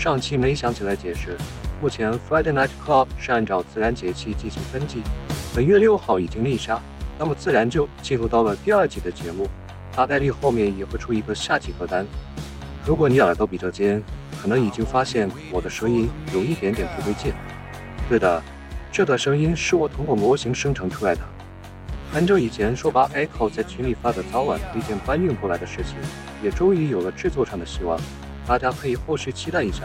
上期没想起来解释，目前 Friday Night Club 是按照自然节气进行分季，本月六号已经立夏，那么自然就进入到了第二季的节目，大概率后面也会出一个夏季歌单。如果你耳朵比较尖，可能已经发现我的声音有一点点不对劲。对的，这段声音是我通过模型生成出来的。很久以前说把 Echo 在群里发的早晚推荐搬运过来的事情，也终于有了制作上的希望。大家可以后续期待一下。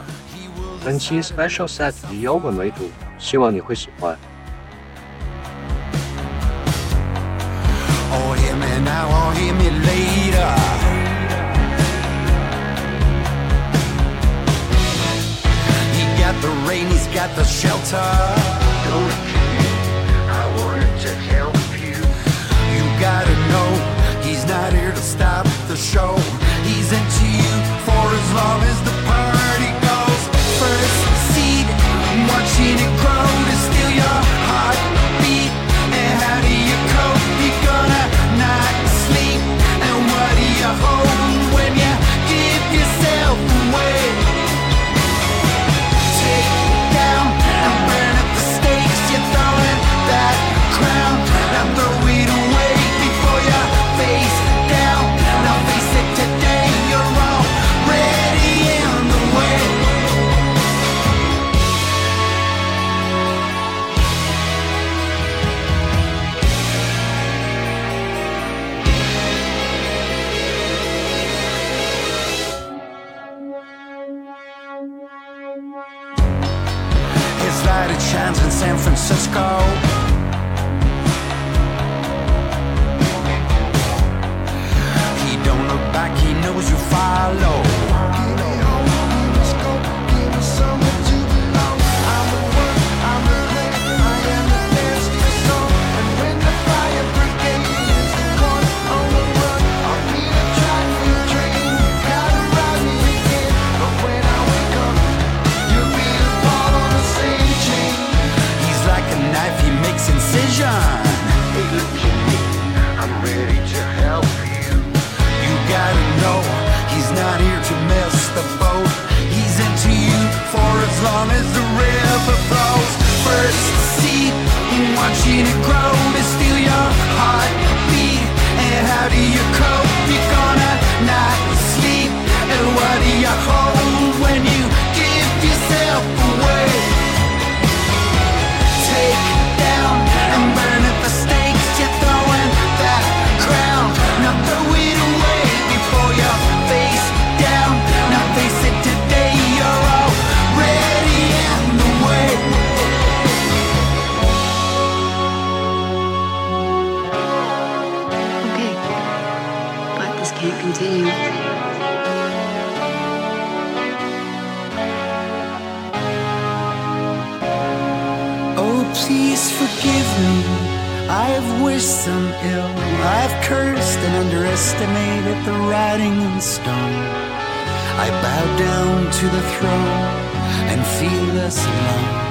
本期 Special Set 以摇滚为主，希望你会喜欢。The rain, he's got the shelter. Don't I wanted to help you. You gotta know, he's not here to stop the show. Long as the please forgive me. I have wished some ill. I've cursed and underestimated the writing in stone. I bow down to the throne and feel less alone.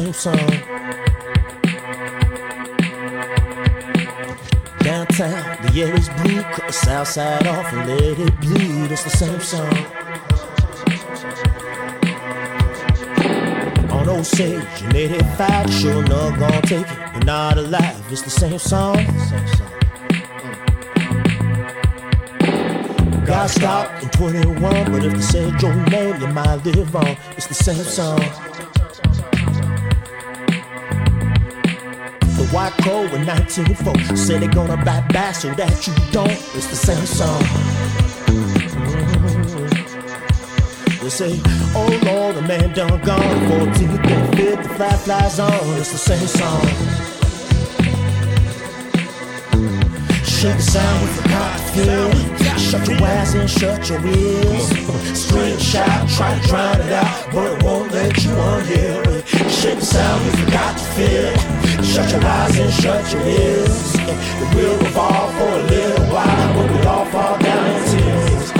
Same song. Downtown, the air is blue, cut the south side off and let it bleed, it's the same song. On Osage in 85, sure enough gonna take it, but not alive, it's the same song. Same song. Got stopped in 21, but if they said your name, you might live on. It's the same song. White crow in 1904 said they're gonna bite back so that you don't. It's the same song. They say, oh Lord, the man done gone. 14th and 5th, the fly flies on. It's the same song. Shake the sound with to feel. Shut your eyes and shut your ears. Scream, shout, try to drown it out, but let you unhear it. Shake the sound we forgot to feel. Shut your eyes and shut your ears. The wheel revolve for a little while, but we all fall down in tears.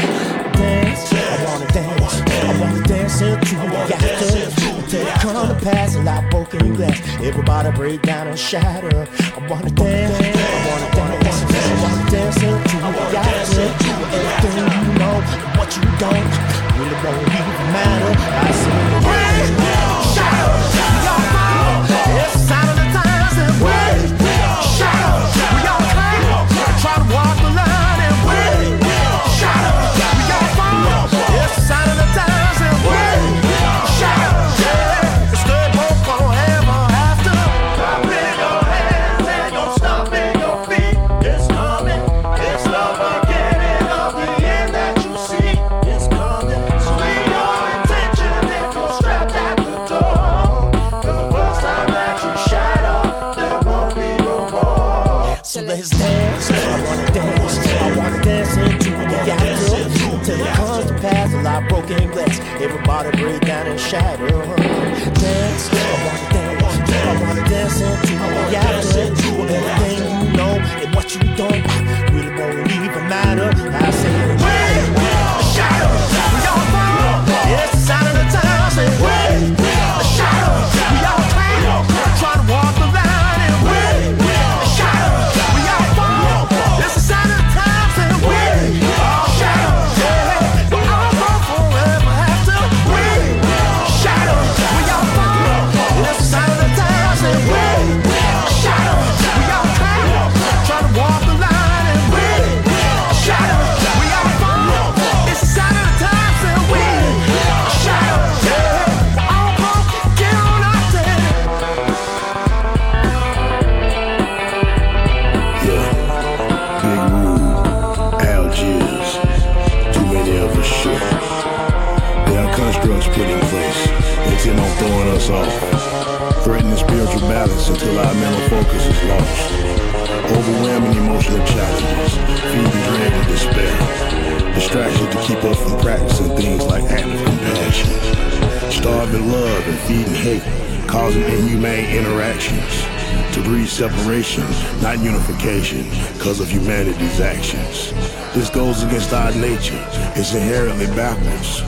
Dance, I wanna dance, I wanna dance until we got to. Until it come to pass, a lot broken glass. Everybody break down and shatter. I wanna dance, I wanna dance, I wanna dance until we got to. Everything you know, and what you don't, really won't even matter. I see the way. Shatter, Everybody break down and shatter. Dance, I wanna dance, I wanna dance into the afternoon. Everything you know and what you don't really won't even matter. I say. And feeding hate, causing inhumane interactions. To breed separation, not unification, because of humanity's actions. This goes against our nature. It's inherently backwards.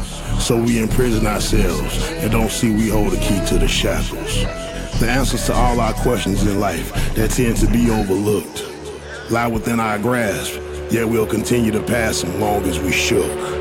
So we imprison ourselves and don't see we hold the key to the shackles. The answers to all our questions in life that tend to be overlooked lie within our grasp, yet we'll continue to pass them long as we shook.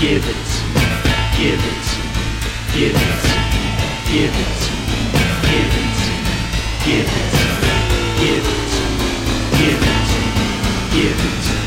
Give it, give it, give it, give it, give it, give it, give it, give it, give it.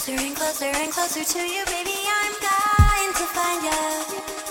closer and closer and closer to you, baby. I'm dying to find you.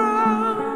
crown.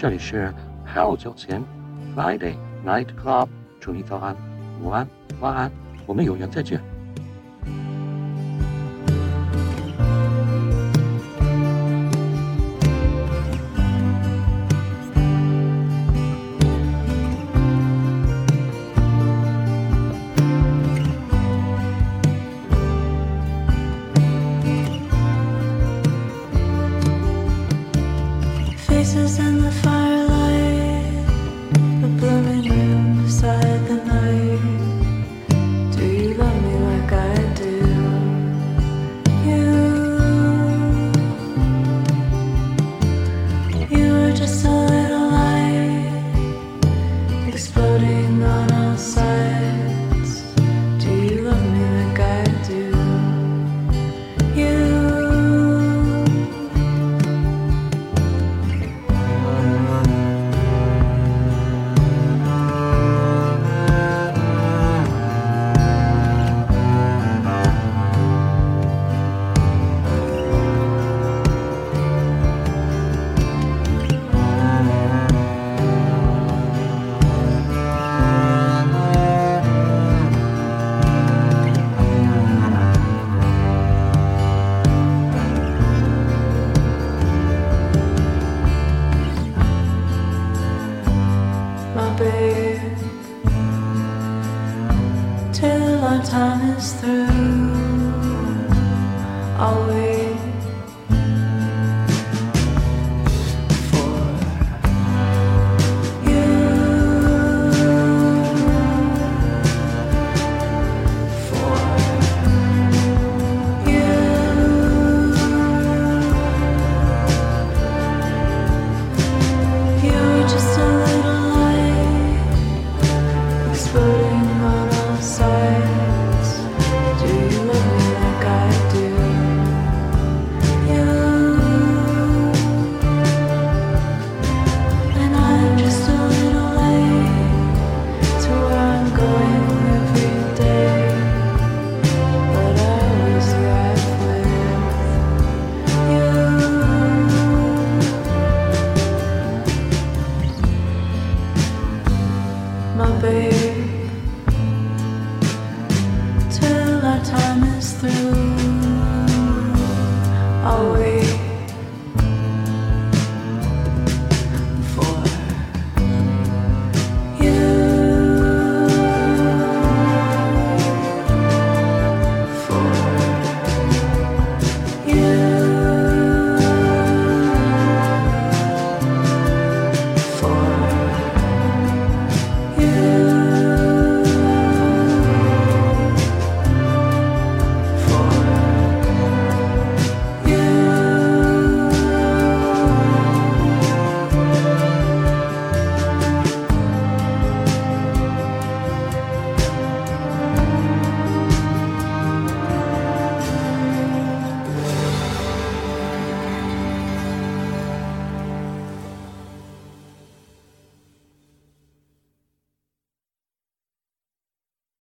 这里是 hello 交钱，Friday Night Club，祝你早安、午安、晚安，我们有缘再见。